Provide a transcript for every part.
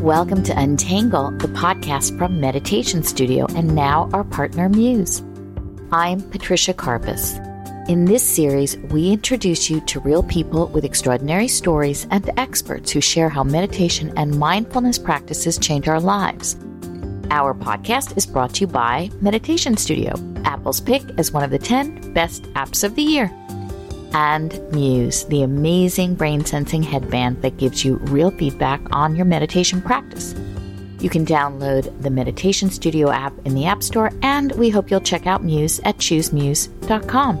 Welcome to Untangle, the podcast from Meditation Studio, and now our partner Muse. I'm Patricia Karpas. In this series, we introduce you to real people with extraordinary stories and experts who share how meditation and mindfulness practices change our lives. Our podcast is brought to you by Meditation Studio, Apple's pick as one of the 10 best apps of the year and Muse, the amazing brain sensing headband that gives you real feedback on your meditation practice. You can download the Meditation Studio app in the App Store, and we hope you'll check out Muse at choosemuse.com.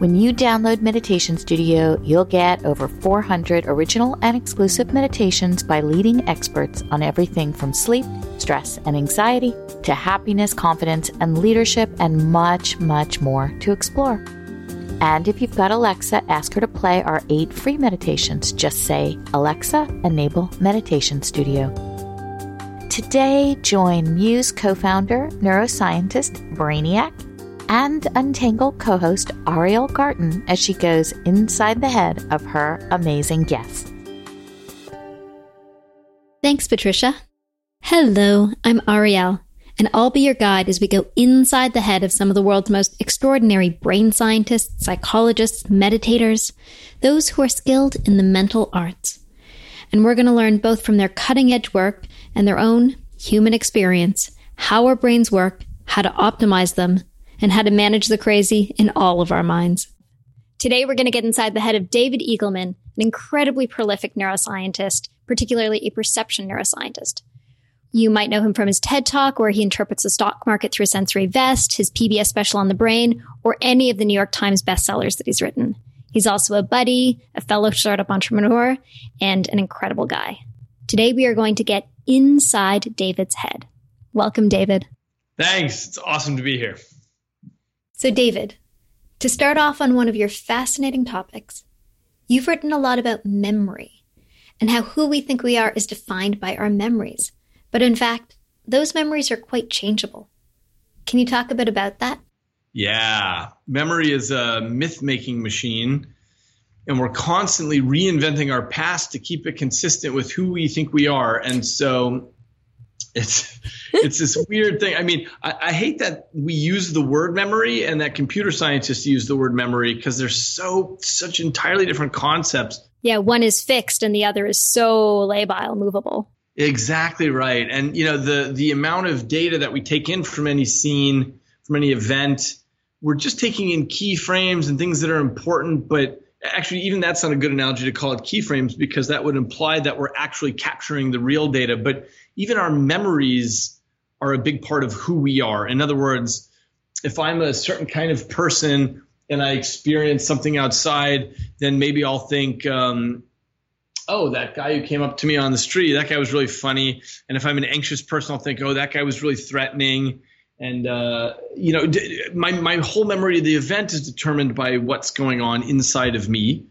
When you download Meditation Studio, you'll get over 400 original and exclusive meditations by leading experts on everything from sleep, stress, and anxiety to happiness, confidence, and leadership, and much, much more to explore. And if you've got Alexa, ask her to play our eight free meditations. Just say, Alexa, enable Meditation Studio. Today, join Muse co founder, neuroscientist Brainiac, and Untangle co host Ariel Garten as she goes inside the head of her amazing guest. Thanks, Patricia. Hello, I'm Ariel and I'll be your guide as we go inside the head of some of the world's most extraordinary brain scientists, psychologists, meditators, those who are skilled in the mental arts. And we're going to learn both from their cutting edge work and their own human experience how our brains work, how to optimize them, and how to manage the crazy in all of our minds. Today, we're going to get inside the head of David Eagleman, an incredibly prolific neuroscientist, particularly a perception neuroscientist. You might know him from his TED Talk, where he interprets the stock market through a sensory vest, his PBS special on the brain, or any of the New York Times bestsellers that he's written. He's also a buddy, a fellow startup entrepreneur, and an incredible guy. Today, we are going to get inside David's head. Welcome, David. Thanks. It's awesome to be here. So, David, to start off on one of your fascinating topics, you've written a lot about memory and how who we think we are is defined by our memories. But in fact, those memories are quite changeable. Can you talk a bit about that? Yeah. Memory is a myth making machine, and we're constantly reinventing our past to keep it consistent with who we think we are. And so it's it's this weird thing. I mean, I, I, hate that we use the word memory and that computer scientists use the word memory because they're so such entirely different concepts. Yeah, one is fixed and the other is so labile, movable. Exactly right. And you know the the amount of data that we take in from any scene, from any event, we're just taking in keyframes and things that are important, but actually even that's not a good analogy to call it keyframes because that would imply that we're actually capturing the real data, but even our memories are a big part of who we are. In other words, if I'm a certain kind of person and I experience something outside, then maybe I'll think um, oh, that guy who came up to me on the street, that guy was really funny. And if I'm an anxious person, I'll think, oh, that guy was really threatening. And uh, you know, my my whole memory of the event is determined by what's going on inside of me.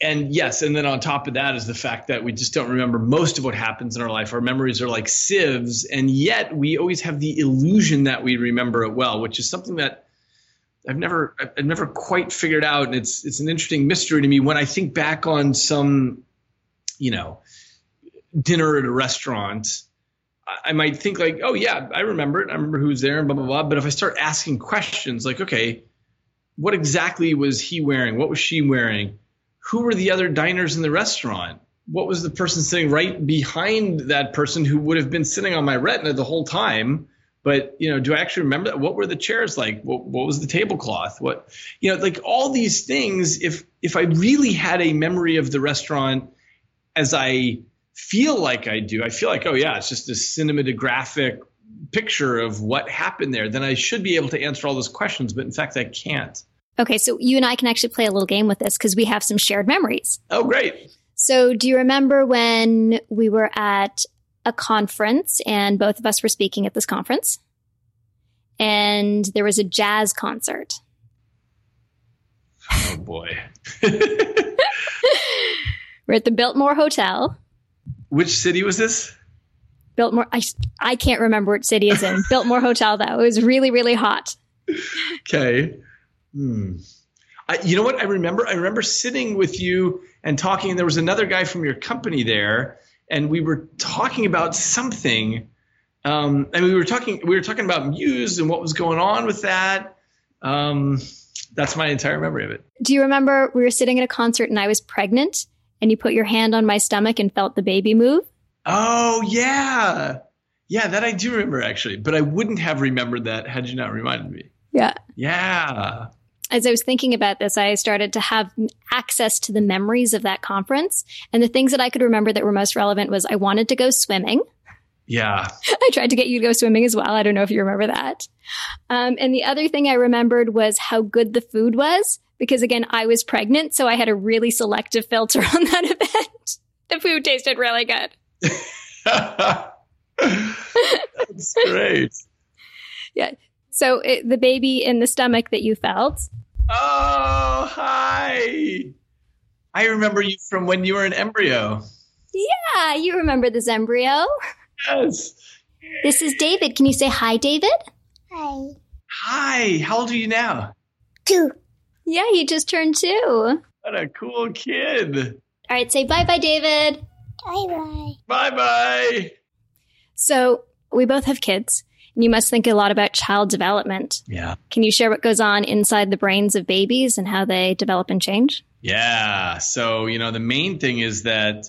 And yes, and then on top of that is the fact that we just don't remember most of what happens in our life. Our memories are like sieves, and yet we always have the illusion that we remember it well, which is something that I've never I've never quite figured out, and it's it's an interesting mystery to me when I think back on some you know, dinner at a restaurant, I might think like, oh yeah, I remember it. I remember who was there and blah blah blah. But if I start asking questions like, okay, what exactly was he wearing? What was she wearing? Who were the other diners in the restaurant? What was the person sitting right behind that person who would have been sitting on my retina the whole time? But you know, do I actually remember that? What were the chairs like? What, what was the tablecloth? What you know, like all these things. If if I really had a memory of the restaurant as I feel like I do, I feel like, oh yeah, it's just a cinematographic picture of what happened there, then I should be able to answer all those questions. But in fact, I can't. Okay, so you and I can actually play a little game with this because we have some shared memories. Oh, great. So, do you remember when we were at a conference and both of us were speaking at this conference? And there was a jazz concert. Oh, boy. We're at the Biltmore Hotel. Which city was this? Biltmore. I, I can't remember which city it's in. Biltmore Hotel, though. It was really, really hot. Okay. Hmm. I, you know what? I remember. I remember sitting with you and talking. And there was another guy from your company there, and we were talking about something. Um, and we were talking. We were talking about Muse and what was going on with that. Um, that's my entire memory of it. Do you remember we were sitting at a concert and I was pregnant, and you put your hand on my stomach and felt the baby move? Oh yeah, yeah, that I do remember actually. But I wouldn't have remembered that had you not reminded me. Yeah. Yeah as I was thinking about this, I started to have access to the memories of that conference. And the things that I could remember that were most relevant was I wanted to go swimming. Yeah. I tried to get you to go swimming as well. I don't know if you remember that. Um, and the other thing I remembered was how good the food was, because again, I was pregnant, so I had a really selective filter on that event. the food tasted really good. That's great. yeah. So it, the baby in the stomach that you felt. Oh, hi. I remember you from when you were an embryo. Yeah, you remember this embryo. Yes. This is David. Can you say hi, David? Hi. Hi. How old are you now? Two. Yeah, he just turned two. What a cool kid. All right, say bye bye, David. Bye bye. Bye bye. So we both have kids. And you must think a lot about child development. Yeah. Can you share what goes on inside the brains of babies and how they develop and change? Yeah. So, you know, the main thing is that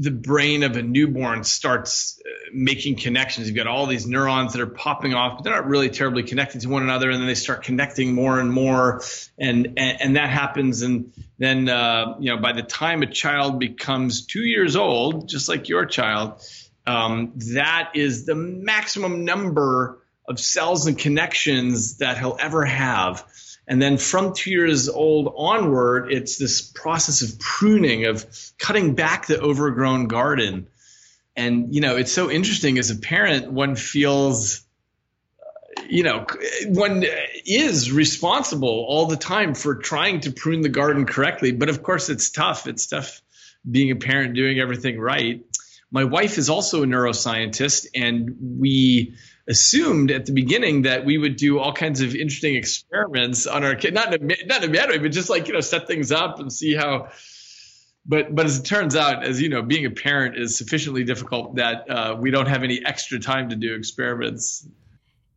the brain of a newborn starts uh, making connections. You've got all these neurons that are popping off, but they're not really terribly connected to one another. And then they start connecting more and more, and and, and that happens. And then uh, you know, by the time a child becomes two years old, just like your child, um, that is the maximum number of cells and connections that he'll ever have. And then from two years old onward, it's this process of pruning, of cutting back the overgrown garden. And, you know, it's so interesting as a parent, one feels, uh, you know, one is responsible all the time for trying to prune the garden correctly. But of course, it's tough. It's tough being a parent doing everything right. My wife is also a neuroscientist, and we assumed at the beginning that we would do all kinds of interesting experiments on our kid, not in a, not in a bad way, but just like you know set things up and see how. But but as it turns out, as you know, being a parent is sufficiently difficult that uh, we don't have any extra time to do experiments.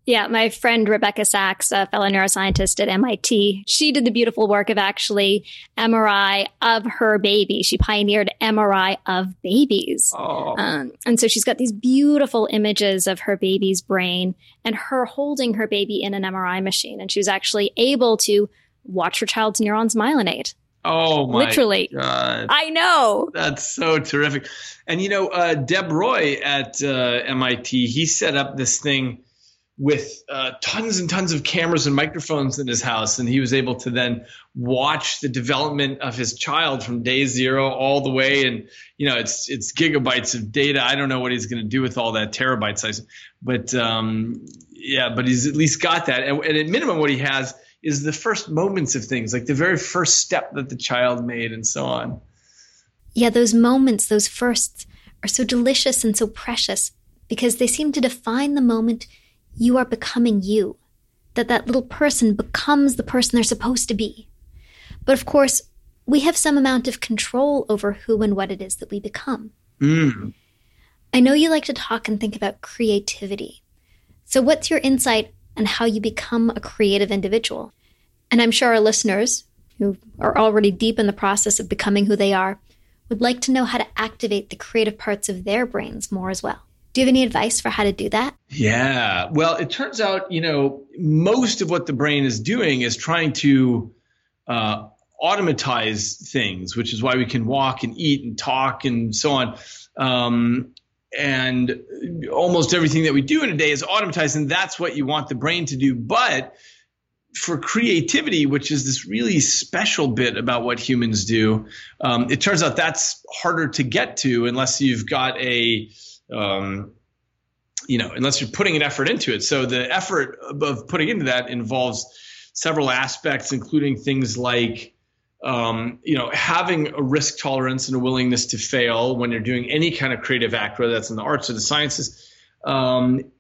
Yeah, my friend Rebecca Saxe, a fellow neuroscientist at MIT, she did the beautiful work of actually MRI of her baby. She pioneered MRI of babies. Oh. Um, and so she's got these beautiful images of her baby's brain and her holding her baby in an MRI machine. And she was actually able to watch her child's neurons myelinate. Oh my Literally. God. I know. That's so terrific. And you know, uh, Deb Roy at uh, MIT, he set up this thing with uh, tons and tons of cameras and microphones in his house, and he was able to then watch the development of his child from day zero all the way. And you know, it's it's gigabytes of data. I don't know what he's going to do with all that terabyte size, but um, yeah, but he's at least got that. And, and at minimum, what he has is the first moments of things, like the very first step that the child made, and so on. Yeah, those moments, those firsts, are so delicious and so precious because they seem to define the moment you are becoming you, that that little person becomes the person they're supposed to be. But of course, we have some amount of control over who and what it is that we become. Mm. I know you like to talk and think about creativity. So, what's your insight on how you become a creative individual? And I'm sure our listeners, who are already deep in the process of becoming who they are, would like to know how to activate the creative parts of their brains more as well. Do you have any advice for how to do that? Yeah. Well, it turns out, you know, most of what the brain is doing is trying to uh, automatize things, which is why we can walk and eat and talk and so on. Um, and almost everything that we do in a day is automatized, and that's what you want the brain to do. But for creativity, which is this really special bit about what humans do, um, it turns out that's harder to get to unless you've got a um, you know, unless you're putting an effort into it. So the effort of putting into that involves several aspects, including things like, um, you know, having a risk tolerance and a willingness to fail when you're doing any kind of creative act, whether that's in the arts or the sciences. Um,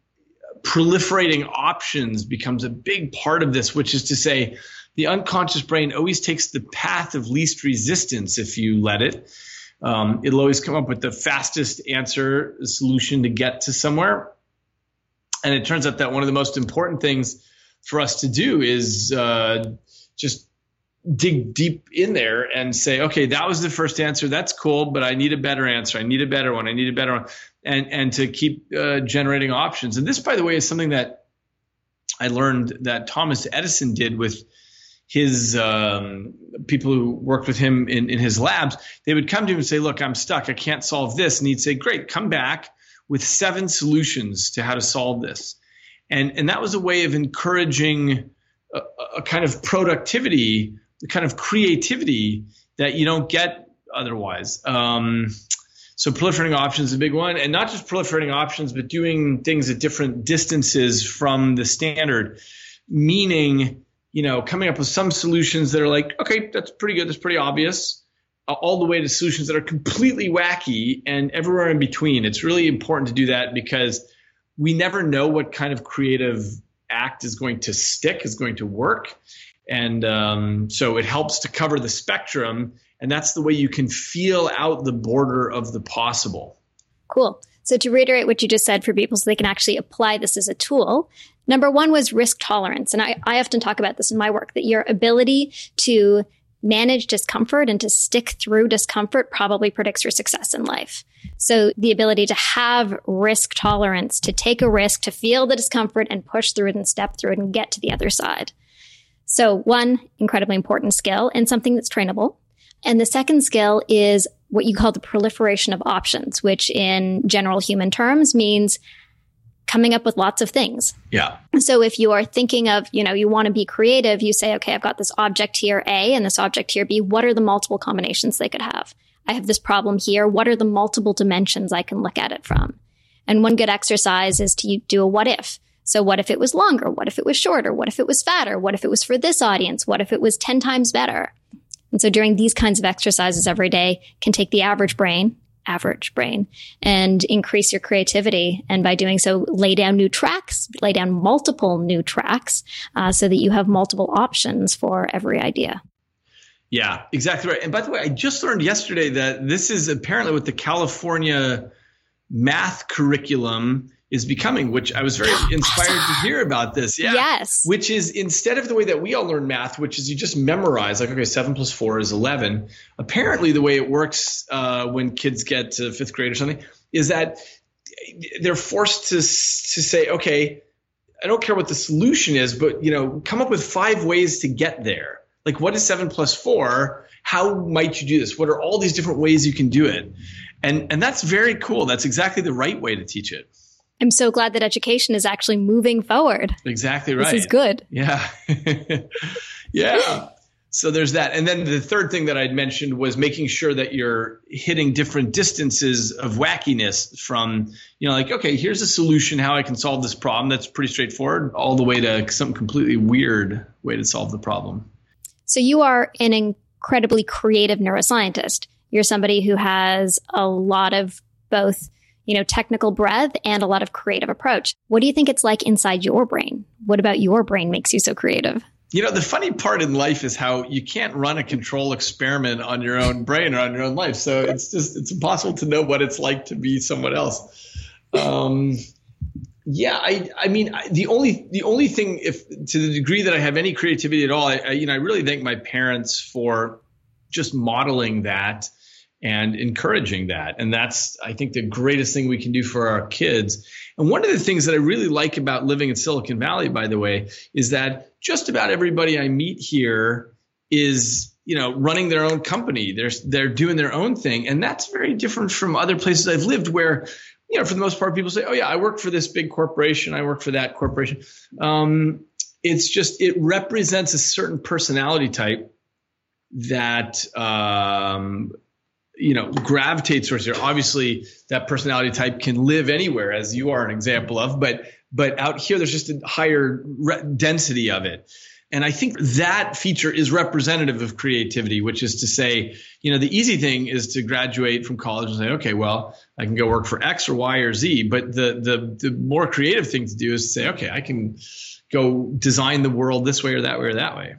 proliferating options becomes a big part of this, which is to say, the unconscious brain always takes the path of least resistance if you let it. Um, it'll always come up with the fastest answer solution to get to somewhere. And it turns out that one of the most important things for us to do is uh, just dig deep in there and say, okay, that was the first answer. That's cool, but I need a better answer. I need a better one. I need a better one. And, and to keep uh, generating options. And this, by the way, is something that I learned that Thomas Edison did with his um, people who worked with him in, in his labs. They would come to him and say, look, I'm stuck. I can't solve this. And he'd say, great, come back with seven solutions to how to solve this. And, and that was a way of encouraging a, a kind of productivity the kind of creativity that you don't get otherwise. Um, so proliferating options is a big one, and not just proliferating options, but doing things at different distances from the standard, meaning you know coming up with some solutions that are like, okay, that's pretty good, that's pretty obvious, uh, all the way to solutions that are completely wacky and everywhere in between. It's really important to do that because we never know what kind of creative act is going to stick, is going to work. And um, so it helps to cover the spectrum. And that's the way you can feel out the border of the possible. Cool. So, to reiterate what you just said for people so they can actually apply this as a tool, number one was risk tolerance. And I, I often talk about this in my work that your ability to manage discomfort and to stick through discomfort probably predicts your success in life. So the ability to have risk tolerance, to take a risk, to feel the discomfort and push through it and step through it and get to the other side. So, one incredibly important skill and something that's trainable. And the second skill is what you call the proliferation of options, which in general human terms means coming up with lots of things. Yeah. So if you are thinking of, you know, you want to be creative, you say, okay, I've got this object here A and this object here B. What are the multiple combinations they could have? I have this problem here. What are the multiple dimensions I can look at it from? And one good exercise is to do a what if. So what if it was longer? What if it was shorter? What if it was fatter? What if it was for this audience? What if it was 10 times better? And so doing these kinds of exercises every day can take the average brain, average brain, and increase your creativity. And by doing so, lay down new tracks, lay down multiple new tracks uh, so that you have multiple options for every idea. Yeah, exactly right. And by the way, I just learned yesterday that this is apparently what the California math curriculum is becoming, which I was very inspired to hear about this. Yeah. Yes. Which is instead of the way that we all learn math, which is you just memorize, like, okay, seven plus four is 11. Apparently, the way it works uh, when kids get to fifth grade or something is that they're forced to, to say, okay, I don't care what the solution is, but, you know, come up with five ways to get there. Like, what is seven plus four? How might you do this? What are all these different ways you can do it? And, and that's very cool. That's exactly the right way to teach it. I'm so glad that education is actually moving forward. Exactly right. This is good. Yeah. yeah. So there's that. And then the third thing that I'd mentioned was making sure that you're hitting different distances of wackiness from, you know, like, okay, here's a solution how I can solve this problem. That's pretty straightforward, all the way to some completely weird way to solve the problem. So you are an incredibly creative neuroscientist. You're somebody who has a lot of both you know, technical breadth and a lot of creative approach. What do you think it's like inside your brain? What about your brain makes you so creative? You know, the funny part in life is how you can't run a control experiment on your own brain or on your own life. So it's just, it's impossible to know what it's like to be someone else. Um, yeah, I, I mean, the only, the only thing, if to the degree that I have any creativity at all, I, I you know, I really thank my parents for just modeling that and encouraging that. And that's, I think, the greatest thing we can do for our kids. And one of the things that I really like about living in Silicon Valley, by the way, is that just about everybody I meet here is, you know, running their own company. They're, they're doing their own thing. And that's very different from other places I've lived where, you know, for the most part, people say, oh, yeah, I work for this big corporation. I work for that corporation. Um, it's just, it represents a certain personality type that um, you know gravitates towards here obviously that personality type can live anywhere as you are an example of but but out here there's just a higher re- density of it. And i think that feature is representative of creativity which is to say you know the easy thing is to graduate from college and say okay well i can go work for x or y or z. But the the the more creative thing to do is to say okay i can go design the world this way or that way or that way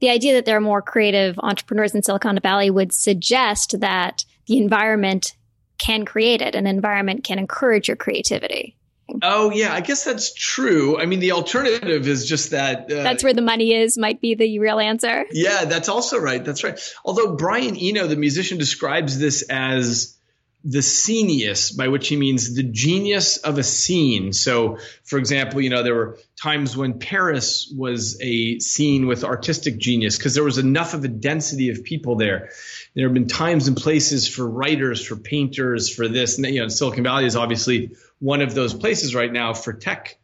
the idea that there are more creative entrepreneurs in Silicon Valley would suggest that the environment can create it, an environment can encourage your creativity. Oh yeah, I guess that's true. I mean, the alternative is just that. Uh, that's where the money is. Might be the real answer. Yeah, that's also right. That's right. Although Brian Eno, the musician, describes this as the scenius, by which he means the genius of a scene. So, for example, you know, there were times when Paris was a scene with artistic genius because there was enough of a density of people there. There have been times and places for writers, for painters, for this. And, you know, Silicon Valley is obviously one of those places right now for tech.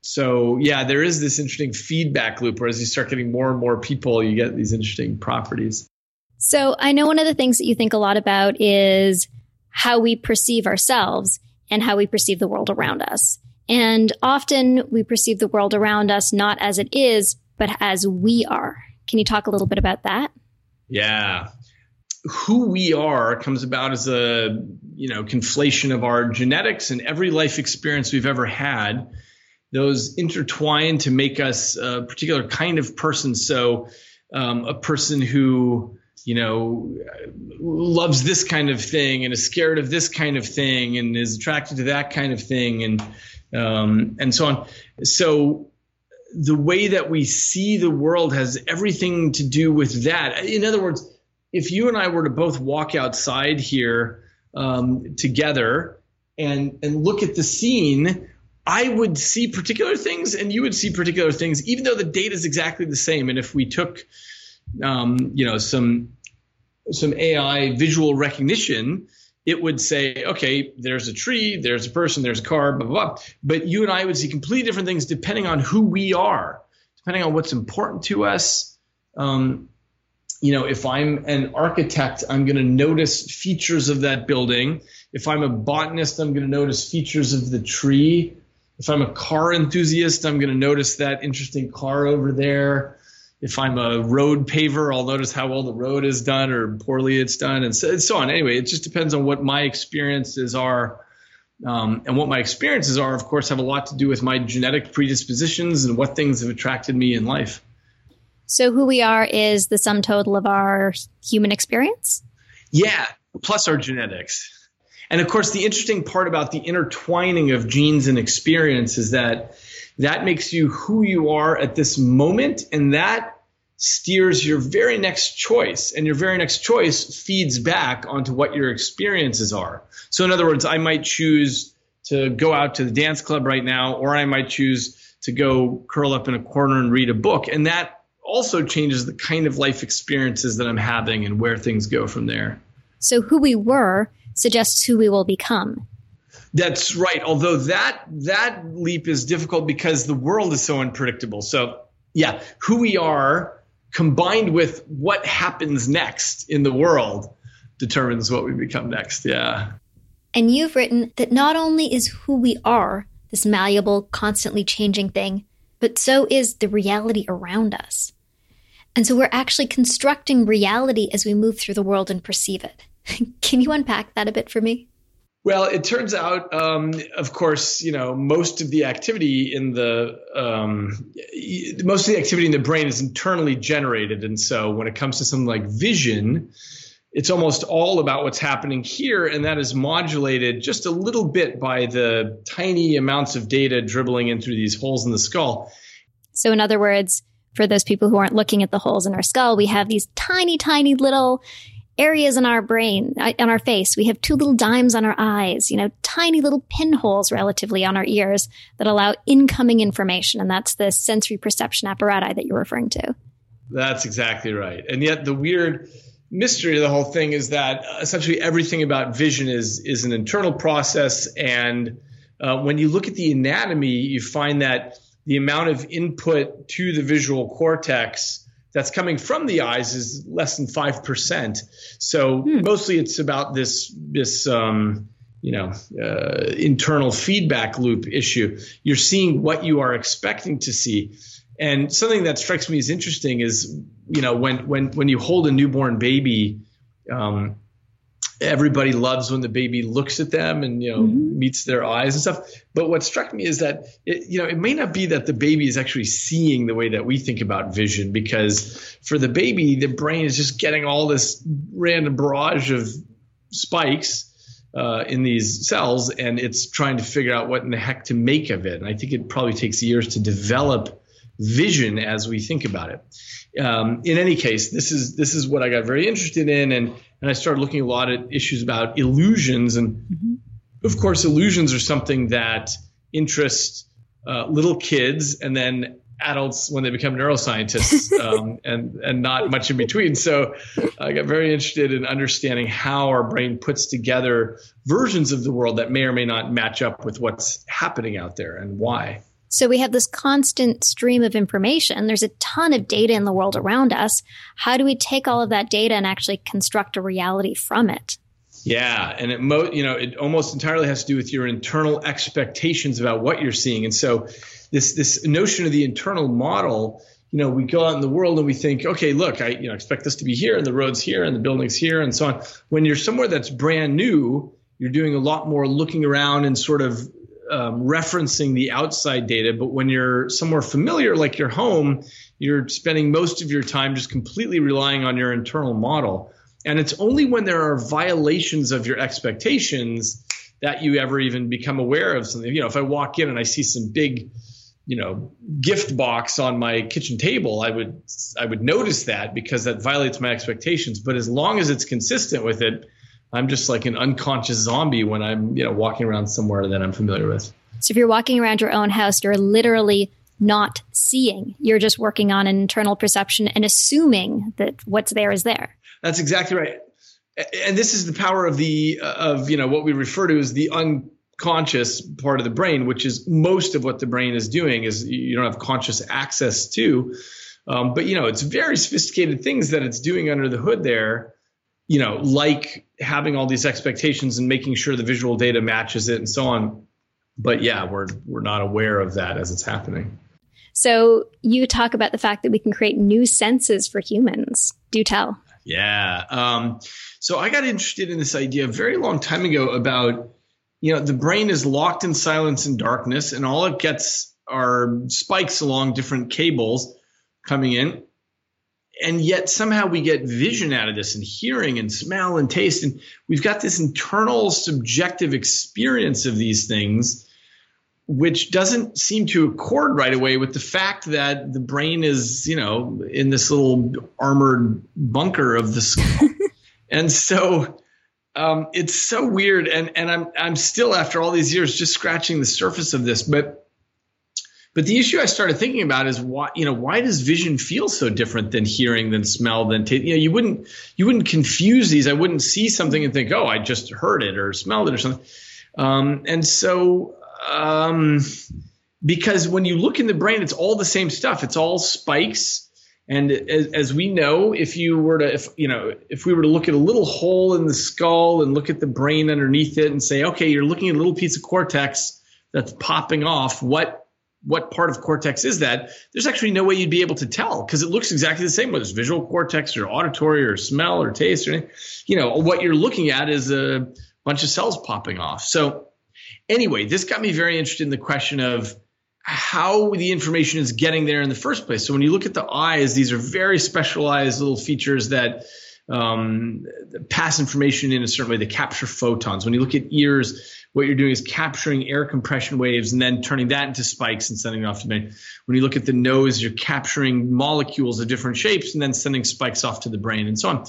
So, yeah, there is this interesting feedback loop where as you start getting more and more people, you get these interesting properties. So, I know one of the things that you think a lot about is how we perceive ourselves and how we perceive the world around us. And often we perceive the world around us not as it is, but as we are. Can you talk a little bit about that? Yeah. Who we are comes about as a, you know, conflation of our genetics and every life experience we've ever had. Those intertwine to make us a particular kind of person. So, um, a person who you know, loves this kind of thing and is scared of this kind of thing and is attracted to that kind of thing and um, and so on. So the way that we see the world has everything to do with that. In other words, if you and I were to both walk outside here um, together and and look at the scene, I would see particular things and you would see particular things, even though the data is exactly the same. And if we took um, you know, some some AI visual recognition, it would say, okay, there's a tree, there's a person, there's a car, blah, blah, blah. But you and I would see completely different things depending on who we are, depending on what's important to us. Um, you know, if I'm an architect, I'm going to notice features of that building. If I'm a botanist, I'm going to notice features of the tree. If I'm a car enthusiast, I'm going to notice that interesting car over there if I'm a road paver, I'll notice how well the road is done or poorly it's done, and so, and so on. Anyway, it just depends on what my experiences are. Um, and what my experiences are, of course, have a lot to do with my genetic predispositions and what things have attracted me in life. So, who we are is the sum total of our human experience? Yeah, plus our genetics. And of course, the interesting part about the intertwining of genes and experience is that that makes you who you are at this moment, and that steers your very next choice. And your very next choice feeds back onto what your experiences are. So, in other words, I might choose to go out to the dance club right now, or I might choose to go curl up in a corner and read a book. And that also changes the kind of life experiences that I'm having and where things go from there. So, who we were suggests who we will become. That's right. Although that that leap is difficult because the world is so unpredictable. So yeah, who we are combined with what happens next in the world determines what we become next. Yeah. And you've written that not only is who we are this malleable, constantly changing thing, but so is the reality around us. And so we're actually constructing reality as we move through the world and perceive it. Can you unpack that a bit for me? Well, it turns out, um, of course, you know, most of the activity in the um, most of the activity in the brain is internally generated, and so when it comes to something like vision, it's almost all about what's happening here, and that is modulated just a little bit by the tiny amounts of data dribbling in through these holes in the skull. So, in other words, for those people who aren't looking at the holes in our skull, we have these tiny, tiny little areas in our brain, uh, on our face. We have two little dimes on our eyes, you know, tiny little pinholes relatively on our ears that allow incoming information. And that's the sensory perception apparatus that you're referring to. That's exactly right. And yet the weird mystery of the whole thing is that essentially everything about vision is is an internal process and uh, when you look at the anatomy you find that the amount of input to the visual cortex that's coming from the eyes is less than five percent. So hmm. mostly it's about this this um, you know uh, internal feedback loop issue. You're seeing what you are expecting to see. And something that strikes me as interesting is, you know, when when when you hold a newborn baby, um, everybody loves when the baby looks at them and you know mm-hmm. meets their eyes and stuff. But what struck me is that it, you know it may not be that the baby is actually seeing the way that we think about vision because for the baby the brain is just getting all this random barrage of spikes uh, in these cells and it's trying to figure out what in the heck to make of it. And i think it probably takes years to develop vision as we think about it. Um, in any case, this is this is what I got very interested in, and and I started looking a lot at issues about illusions, and mm-hmm. of course, illusions are something that interest uh, little kids, and then adults when they become neuroscientists, um, and and not much in between. So I got very interested in understanding how our brain puts together versions of the world that may or may not match up with what's happening out there, and why. So we have this constant stream of information. There's a ton of data in the world around us. How do we take all of that data and actually construct a reality from it? Yeah, and it mo- you know it almost entirely has to do with your internal expectations about what you're seeing. And so this this notion of the internal model, you know, we go out in the world and we think, okay, look, I you know expect this to be here and the roads here and the buildings here and so on. When you're somewhere that's brand new, you're doing a lot more looking around and sort of um, referencing the outside data, but when you're somewhere familiar, like your home, you're spending most of your time just completely relying on your internal model. And it's only when there are violations of your expectations that you ever even become aware of something. You know, if I walk in and I see some big, you know, gift box on my kitchen table, I would I would notice that because that violates my expectations. But as long as it's consistent with it, I'm just like an unconscious zombie when I'm, you know, walking around somewhere that I'm familiar with. So if you're walking around your own house, you're literally not seeing. You're just working on an internal perception and assuming that what's there is there. That's exactly right. And this is the power of the of you know what we refer to as the unconscious part of the brain, which is most of what the brain is doing. Is you don't have conscious access to, um, but you know it's very sophisticated things that it's doing under the hood there you know, like having all these expectations and making sure the visual data matches it and so on. But yeah, we're we're not aware of that as it's happening. So you talk about the fact that we can create new senses for humans. Do tell. Yeah. Um, so I got interested in this idea a very long time ago about, you know, the brain is locked in silence and darkness, and all it gets are spikes along different cables coming in and yet somehow we get vision out of this and hearing and smell and taste and we've got this internal subjective experience of these things which doesn't seem to accord right away with the fact that the brain is you know in this little armored bunker of the skull. And so um, it's so weird and and I'm I'm still after all these years just scratching the surface of this but but the issue I started thinking about is why, you know, why does vision feel so different than hearing, than smell, than taste? You know, you wouldn't, you wouldn't confuse these. I wouldn't see something and think, oh, I just heard it or smelled it or something. Um, and so, um, because when you look in the brain, it's all the same stuff. It's all spikes. And as, as, we know, if you were to, if you know, if we were to look at a little hole in the skull and look at the brain underneath it and say, okay, you're looking at a little piece of cortex that's popping off, what what part of cortex is that, there's actually no way you'd be able to tell because it looks exactly the same, whether it's visual cortex or auditory or smell or taste or anything. You know, what you're looking at is a bunch of cells popping off. So, anyway, this got me very interested in the question of how the information is getting there in the first place. So, when you look at the eyes, these are very specialized little features that um, pass information in a certain way. They capture photons. When you look at ears, what you're doing is capturing air compression waves and then turning that into spikes and sending it off to the brain. When you look at the nose, you're capturing molecules of different shapes and then sending spikes off to the brain and so on.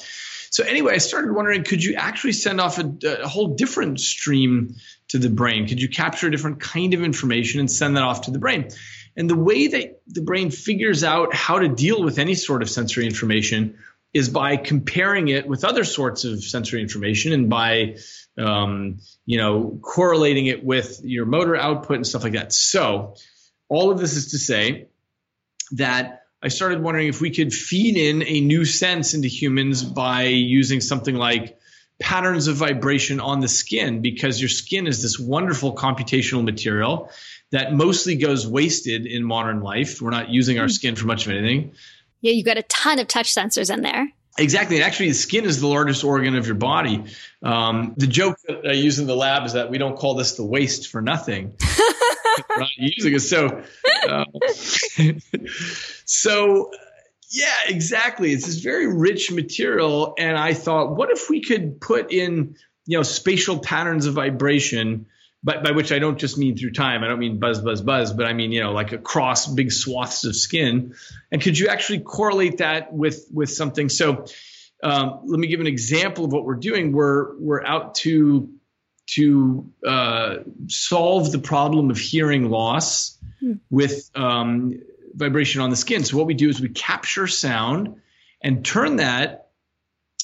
So anyway, I started wondering, could you actually send off a, a whole different stream to the brain? Could you capture a different kind of information and send that off to the brain? And the way that the brain figures out how to deal with any sort of sensory information is by comparing it with other sorts of sensory information and by um, you know correlating it with your motor output and stuff like that. So all of this is to say that i started wondering if we could feed in a new sense into humans by using something like patterns of vibration on the skin because your skin is this wonderful computational material that mostly goes wasted in modern life. We're not using our hmm. skin for much of anything yeah, you've got a ton of touch sensors in there. Exactly. And actually, the skin is the largest organ of your body. Um, the joke that I use in the lab is that we don't call this the waist for nothing. We're not using it. So, uh, so yeah, exactly. It's this very rich material. And I thought, what if we could put in, you know, spatial patterns of vibration but by which I don't just mean through time. I don't mean buzz, buzz, buzz, but I mean, you know, like across big swaths of skin. And could you actually correlate that with with something? So um, let me give an example of what we're doing. We're we're out to to uh, solve the problem of hearing loss hmm. with um, vibration on the skin. So what we do is we capture sound and turn that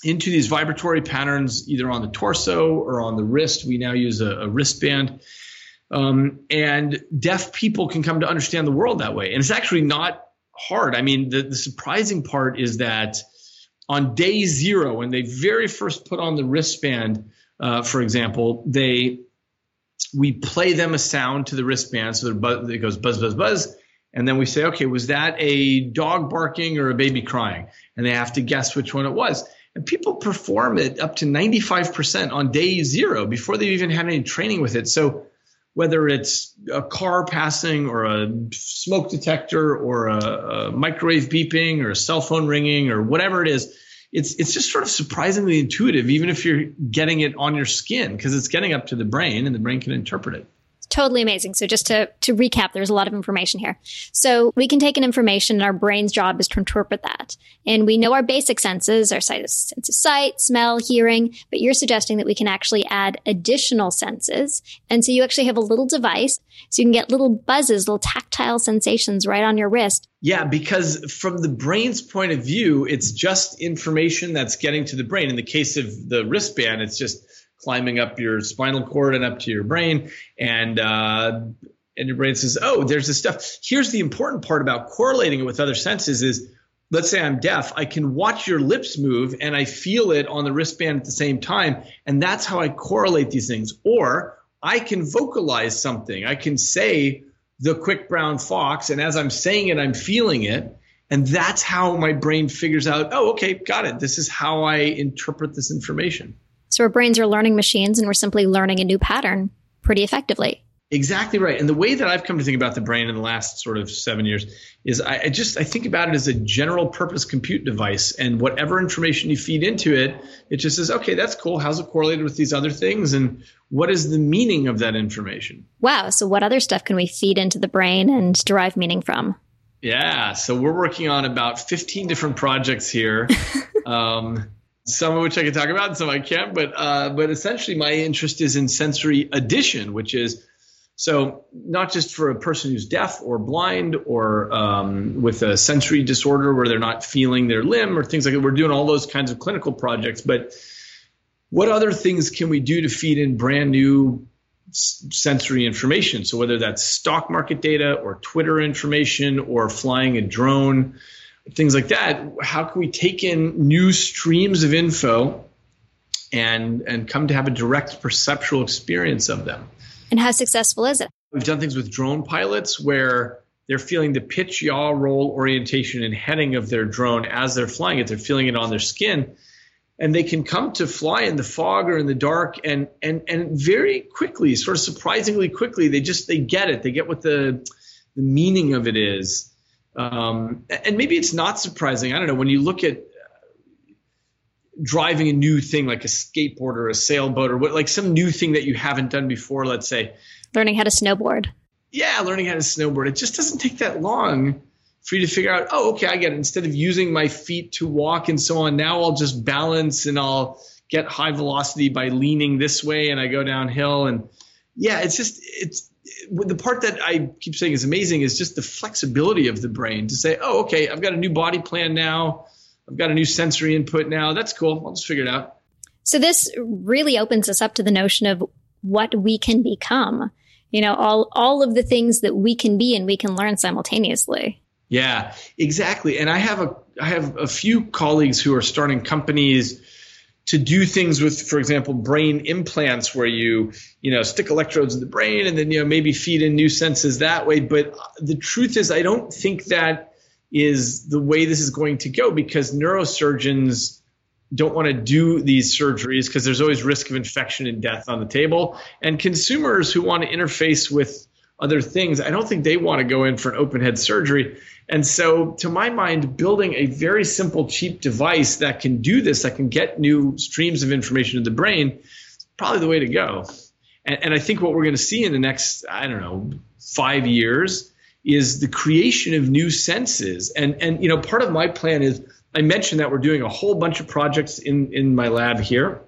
into these vibratory patterns either on the torso or on the wrist. We now use a, a wristband. Um, and deaf people can come to understand the world that way. And it's actually not hard. I mean, the, the surprising part is that on day zero, when they very first put on the wristband, uh, for example, they we play them a sound to the wristband, so it goes buzz, buzz, buzz, and then we say, okay, was that a dog barking or a baby crying? And they have to guess which one it was. And people perform it up to 95% on day zero before they've even had any training with it. So whether it's a car passing or a smoke detector or a, a microwave beeping or a cell phone ringing or whatever it is, it's it's just sort of surprisingly intuitive, even if you're getting it on your skin, because it's getting up to the brain and the brain can interpret it totally amazing. So just to, to recap, there's a lot of information here. So we can take an information and our brain's job is to interpret that. And we know our basic senses, our sense of sight, smell, hearing, but you're suggesting that we can actually add additional senses. And so you actually have a little device so you can get little buzzes, little tactile sensations right on your wrist. Yeah, because from the brain's point of view, it's just information that's getting to the brain. In the case of the wristband, it's just climbing up your spinal cord and up to your brain, and uh, and your brain says, "Oh, there's this stuff." Here's the important part about correlating it with other senses: is let's say I'm deaf, I can watch your lips move and I feel it on the wristband at the same time, and that's how I correlate these things. Or I can vocalize something. I can say the quick brown fox, and as I'm saying it, I'm feeling it. And that's how my brain figures out, oh, okay, got it. This is how I interpret this information. So our brains are learning machines and we're simply learning a new pattern pretty effectively. Exactly right. And the way that I've come to think about the brain in the last sort of seven years is I, I, just I think about it as a general purpose compute device, and whatever information you feed into it, it just says, okay, that's cool. How's it correlated with these other things, and what is the meaning of that information? Wow. So what other stuff can we feed into the brain and derive meaning from? Yeah. So we're working on about 15 different projects here. um, some of which I can talk about, and some I can't. But uh, but essentially, my interest is in sensory addition, which is so not just for a person who's deaf or blind or um, with a sensory disorder where they're not feeling their limb or things like that. We're doing all those kinds of clinical projects, but what other things can we do to feed in brand new sensory information? So whether that's stock market data or Twitter information or flying a drone things like that, how can we take in new streams of info and and come to have a direct perceptual experience of them? And how successful is it? We've done things with drone pilots where they're feeling the pitch, yaw, roll, orientation, and heading of their drone as they're flying it. They're feeling it on their skin. And they can come to fly in the fog or in the dark and and and very quickly, sort of surprisingly quickly, they just they get it. They get what the the meaning of it is. Um, and maybe it's not surprising. I don't know. When you look at uh, driving a new thing like a skateboard or a sailboat or what, like some new thing that you haven't done before, let's say. Learning how to snowboard. Yeah, learning how to snowboard. It just doesn't take that long for you to figure out, oh, okay, I get it. Instead of using my feet to walk and so on, now I'll just balance and I'll get high velocity by leaning this way and I go downhill. And yeah, it's just, it's, the part that I keep saying is amazing is just the flexibility of the brain to say, oh, okay, I've got a new body plan now. I've got a new sensory input now. That's cool. I'll just figure it out. So this really opens us up to the notion of what we can become. You know, all all of the things that we can be and we can learn simultaneously. Yeah, exactly. And I have a I have a few colleagues who are starting companies to do things with, for example, brain implants where you, you know, stick electrodes in the brain and then, you know, maybe feed in new senses that way. But the truth is, I don't think that is the way this is going to go because neurosurgeons don't want to do these surgeries because there's always risk of infection and death on the table. And consumers who want to interface with other things, I don't think they want to go in for an open head surgery. And so, to my mind, building a very simple, cheap device that can do this, that can get new streams of information to the brain, is probably the way to go. And, and I think what we're going to see in the next, I don't know, five years is the creation of new senses. And, and you know, part of my plan is I mentioned that we're doing a whole bunch of projects in, in my lab here,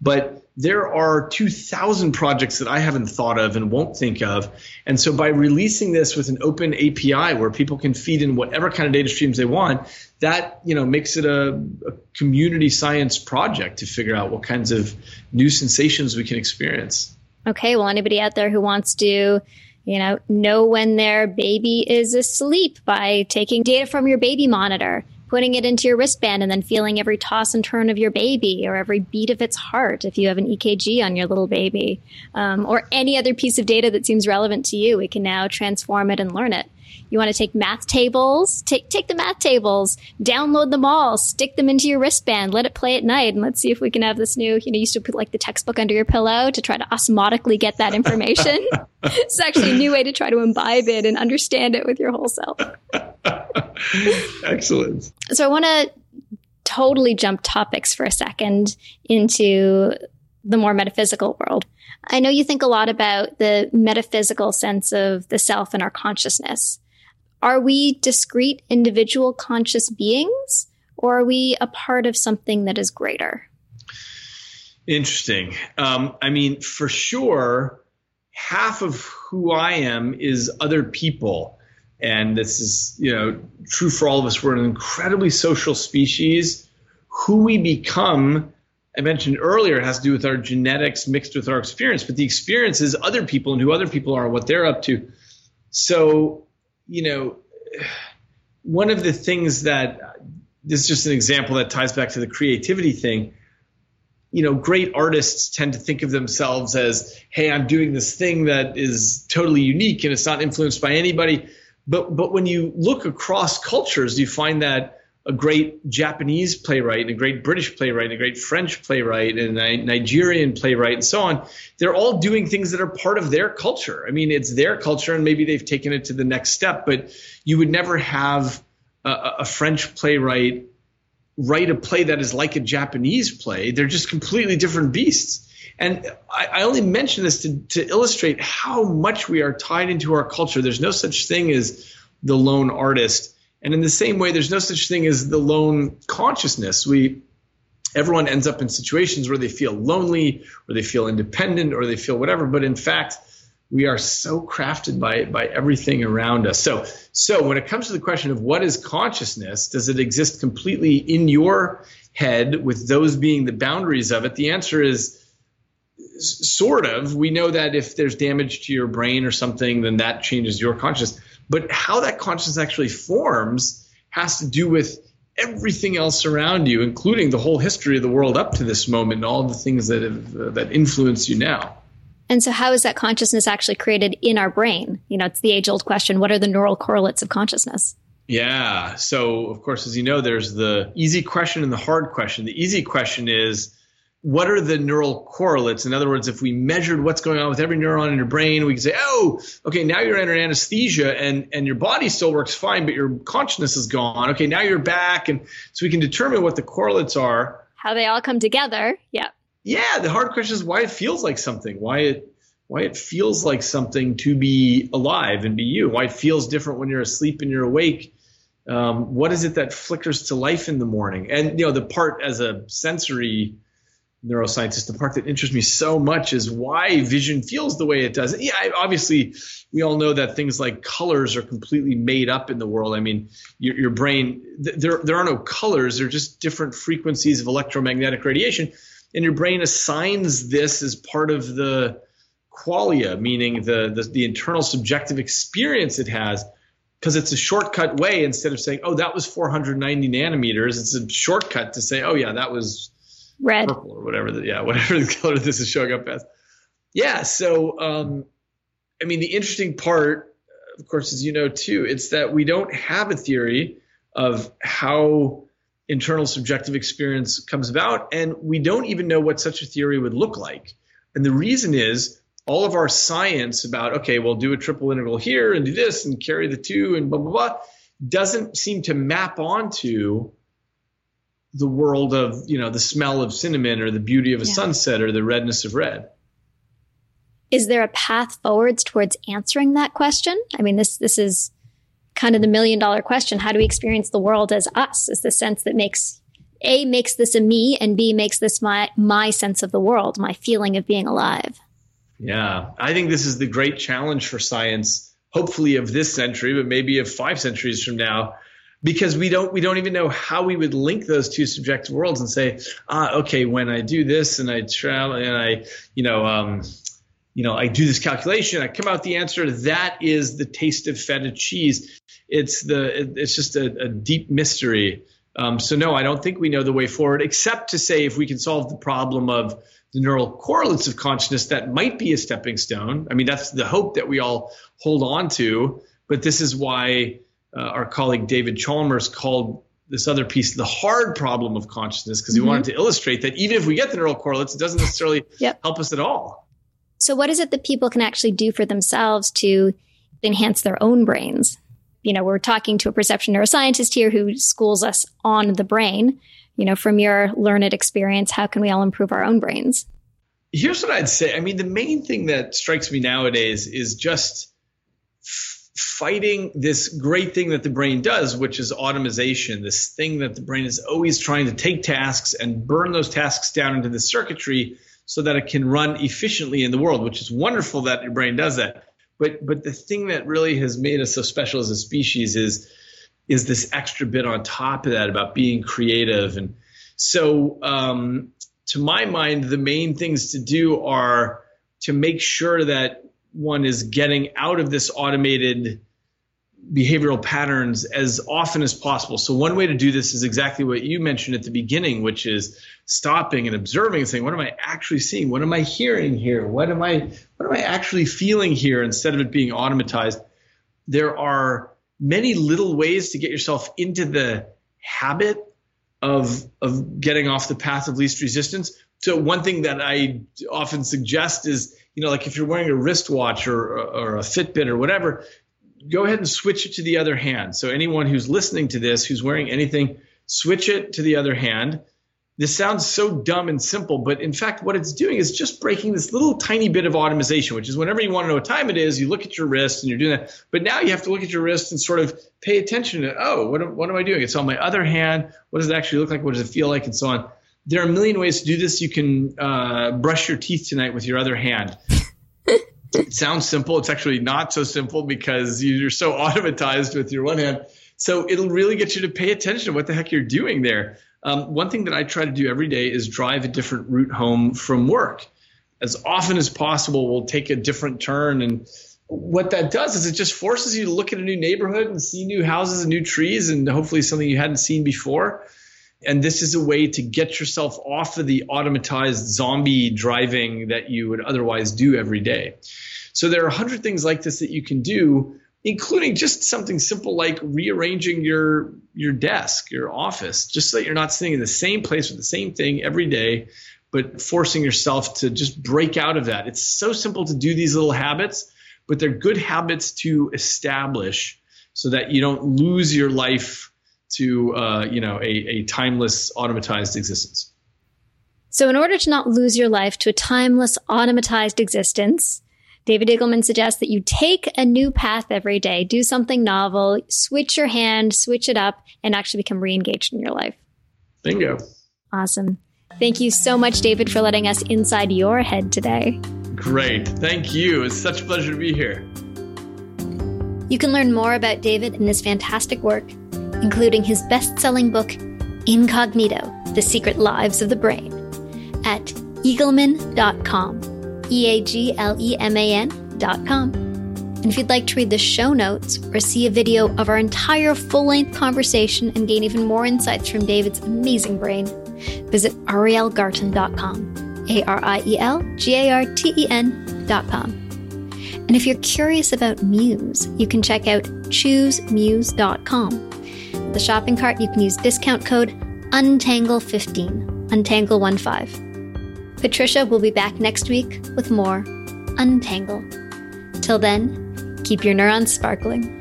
but there are 2,000 projects that I haven't thought of and won't think of. And so by releasing this with an open API where people can feed in whatever kind of data streams they want, that you know makes it a, a community science project to figure out what kinds of new sensations we can experience. Okay, well, anybody out there who wants to you know, know when their baby is asleep by taking data from your baby monitor, putting it into your wristband, and then feeling every toss and turn of your baby or every beat of its heart if you have an EKG on your little baby, um, or any other piece of data that seems relevant to you. We can now transform it and learn it. You want to take math tables? Take take the math tables, download them all, stick them into your wristband, let it play at night, and let's see if we can have this new. You know, you used to put like the textbook under your pillow to try to osmotically get that information. it's actually a new way to try to imbibe it and understand it with your whole self. Excellent. So I want to totally jump topics for a second into the more metaphysical world. I know you think a lot about the metaphysical sense of the self and our consciousness. Are we discrete individual conscious beings or are we a part of something that is greater? Interesting. Um, I mean, for sure, half of who I am is other people. And this is, you know, true for all of us. We're an incredibly social species. Who we become, I mentioned earlier, has to do with our genetics mixed with our experience. But the experience is other people and who other people are, what they're up to. So you know, one of the things that this is just an example that ties back to the creativity thing. You know, great artists tend to think of themselves as, hey, I'm doing this thing that is totally unique and it's not influenced by anybody. But but when you look across cultures, you find that a great Japanese playwright and a great British playwright and a great French playwright and a Nigerian playwright and so on. They're all doing things that are part of their culture. I mean, it's their culture and maybe they've taken it to the next step, but you would never have a, a French playwright write a play that is like a Japanese play. They're just completely different beasts. And I, I only mention this to, to illustrate how much we are tied into our culture. There's no such thing as the lone artist and in the same way, there's no such thing as the lone consciousness. We everyone ends up in situations where they feel lonely or they feel independent or they feel whatever. But in fact, we are so crafted by by everything around us. So so when it comes to the question of what is consciousness, does it exist completely in your head with those being the boundaries of it? The answer is sort of. We know that if there's damage to your brain or something, then that changes your consciousness. But how that consciousness actually forms has to do with everything else around you, including the whole history of the world up to this moment and all the things that have, uh, that influence you now. And so, how is that consciousness actually created in our brain? You know, it's the age old question what are the neural correlates of consciousness? Yeah. So, of course, as you know, there's the easy question and the hard question. The easy question is what are the neural correlates? In other words, if we measured what's going on with every neuron in your brain, we could say, oh, okay, now you're under anesthesia and, and your body still works fine, but your consciousness is gone. Okay, now you're back. And so we can determine what the correlates are. How they all come together. Yeah. Yeah. The hard question is why it feels like something, why it why it feels like something to be alive and be you, why it feels different when you're asleep and you're awake. Um, what is it that flickers to life in the morning? And you know, the part as a sensory neuroscientist, the part that interests me so much is why vision feels the way it does. Yeah, obviously, we all know that things like colors are completely made up in the world. I mean, your, your brain, there, there are no colors, they're just different frequencies of electromagnetic radiation. And your brain assigns this as part of the qualia, meaning the, the, the internal subjective experience it has. Because it's a shortcut way instead of saying, oh, that was 490 nanometers. It's a shortcut to say, oh, yeah, that was red, purple, or whatever. The, yeah, whatever the color this is showing up as. Yeah. So, um, I mean, the interesting part of course, as you know too, it's that we don't have a theory of how internal subjective experience comes about, and we don't even know what such a theory would look like. And the reason is all of our science about, okay, we'll do a triple integral here and do this and carry the two and blah, blah, blah, doesn't seem to map onto the world of, you know, the smell of cinnamon or the beauty of a yeah. sunset or the redness of red. Is there a path forwards towards answering that question? I mean, this this is kind of the million dollar question. How do we experience the world as us? Is the sense that makes A makes this a me and B makes this my my sense of the world, my feeling of being alive. Yeah. I think this is the great challenge for science, hopefully of this century, but maybe of five centuries from now. Because we don't we don't even know how we would link those two subjective worlds and say, ah, okay, when I do this and I travel and I, you know, um, you know, I do this calculation, I come out the answer. That is the taste of feta cheese. It's the it's just a, a deep mystery. Um, so no, I don't think we know the way forward, except to say if we can solve the problem of the neural correlates of consciousness, that might be a stepping stone. I mean, that's the hope that we all hold on to. But this is why uh, our colleague David Chalmers called this other piece the hard problem of consciousness because he mm-hmm. wanted to illustrate that even if we get the neural correlates, it doesn't necessarily yep. help us at all. So, what is it that people can actually do for themselves to enhance their own brains? You know, we're talking to a perception neuroscientist here who schools us on the brain. You know, from your learned experience, how can we all improve our own brains? Here's what I'd say. I mean, the main thing that strikes me nowadays is just fighting this great thing that the brain does, which is automation, this thing that the brain is always trying to take tasks and burn those tasks down into the circuitry so that it can run efficiently in the world, which is wonderful that your brain does that. But but the thing that really has made us so special as a species is is this extra bit on top of that about being creative. And so um, to my mind, the main things to do are to make sure that one is getting out of this automated behavioral patterns as often as possible. So one way to do this is exactly what you mentioned at the beginning, which is stopping and observing and saying, what am I actually seeing? What am I hearing here? What am I what am I actually feeling here instead of it being automatized? There are many little ways to get yourself into the habit of of getting off the path of least resistance. So one thing that I often suggest is, you know, like if you're wearing a wristwatch or, or a Fitbit or whatever, go ahead and switch it to the other hand. So anyone who's listening to this, who's wearing anything, switch it to the other hand. This sounds so dumb and simple, but in fact, what it's doing is just breaking this little tiny bit of automation, which is whenever you want to know what time it is, you look at your wrist and you're doing that. But now you have to look at your wrist and sort of pay attention to, oh, what what am I doing? It's on my other hand. What does it actually look like? What does it feel like? And so on. There are a million ways to do this. You can uh, brush your teeth tonight with your other hand it sounds simple. It's actually not so simple because you're so automatized with your one hand. So it'll really get you to pay attention to what the heck you're doing there. Um, one thing that I try to do every day is drive a different route home from work. As often as possible, we'll take a different turn. And what that does is it just forces you to look at a new neighborhood and see new houses and new trees and hopefully something you hadn't seen before. And this is a way to get yourself off of the automatized zombie driving that you would otherwise do every day. So there are a hundred things like this that you can do, including just something simple like rearranging your your desk, your office, just so that you're not sitting in the same place with the same thing every day, but forcing yourself to just break out of that. It's so simple to do these little habits, but they're good habits to establish so that you don't lose your life to uh, you know a, a timeless automatized existence. So, in order to not lose your life to a timeless automatized existence, David Eagleman suggests that you take a new path every day, do something novel, switch your hand, switch it up, and actually become re engaged in your life. Bingo. Awesome. Thank you so much, David, for letting us inside your head today. Great. Thank you. It's such a pleasure to be here. You can learn more about David and his fantastic work including his best selling book, Incognito The Secret Lives of the Brain, at eagleman.com. E A G L E M A N.com. And if you'd like to read the show notes or see a video of our entire full length conversation and gain even more insights from David's amazing brain, visit arielgarten.com. A R I E L G A R T E N.com. And if you're curious about Muse, you can check out choosemuse.com. The shopping cart, you can use discount code UNTANGLE15, UNTANGLE15. Patricia will be back next week with more Untangle. Till then, keep your neurons sparkling.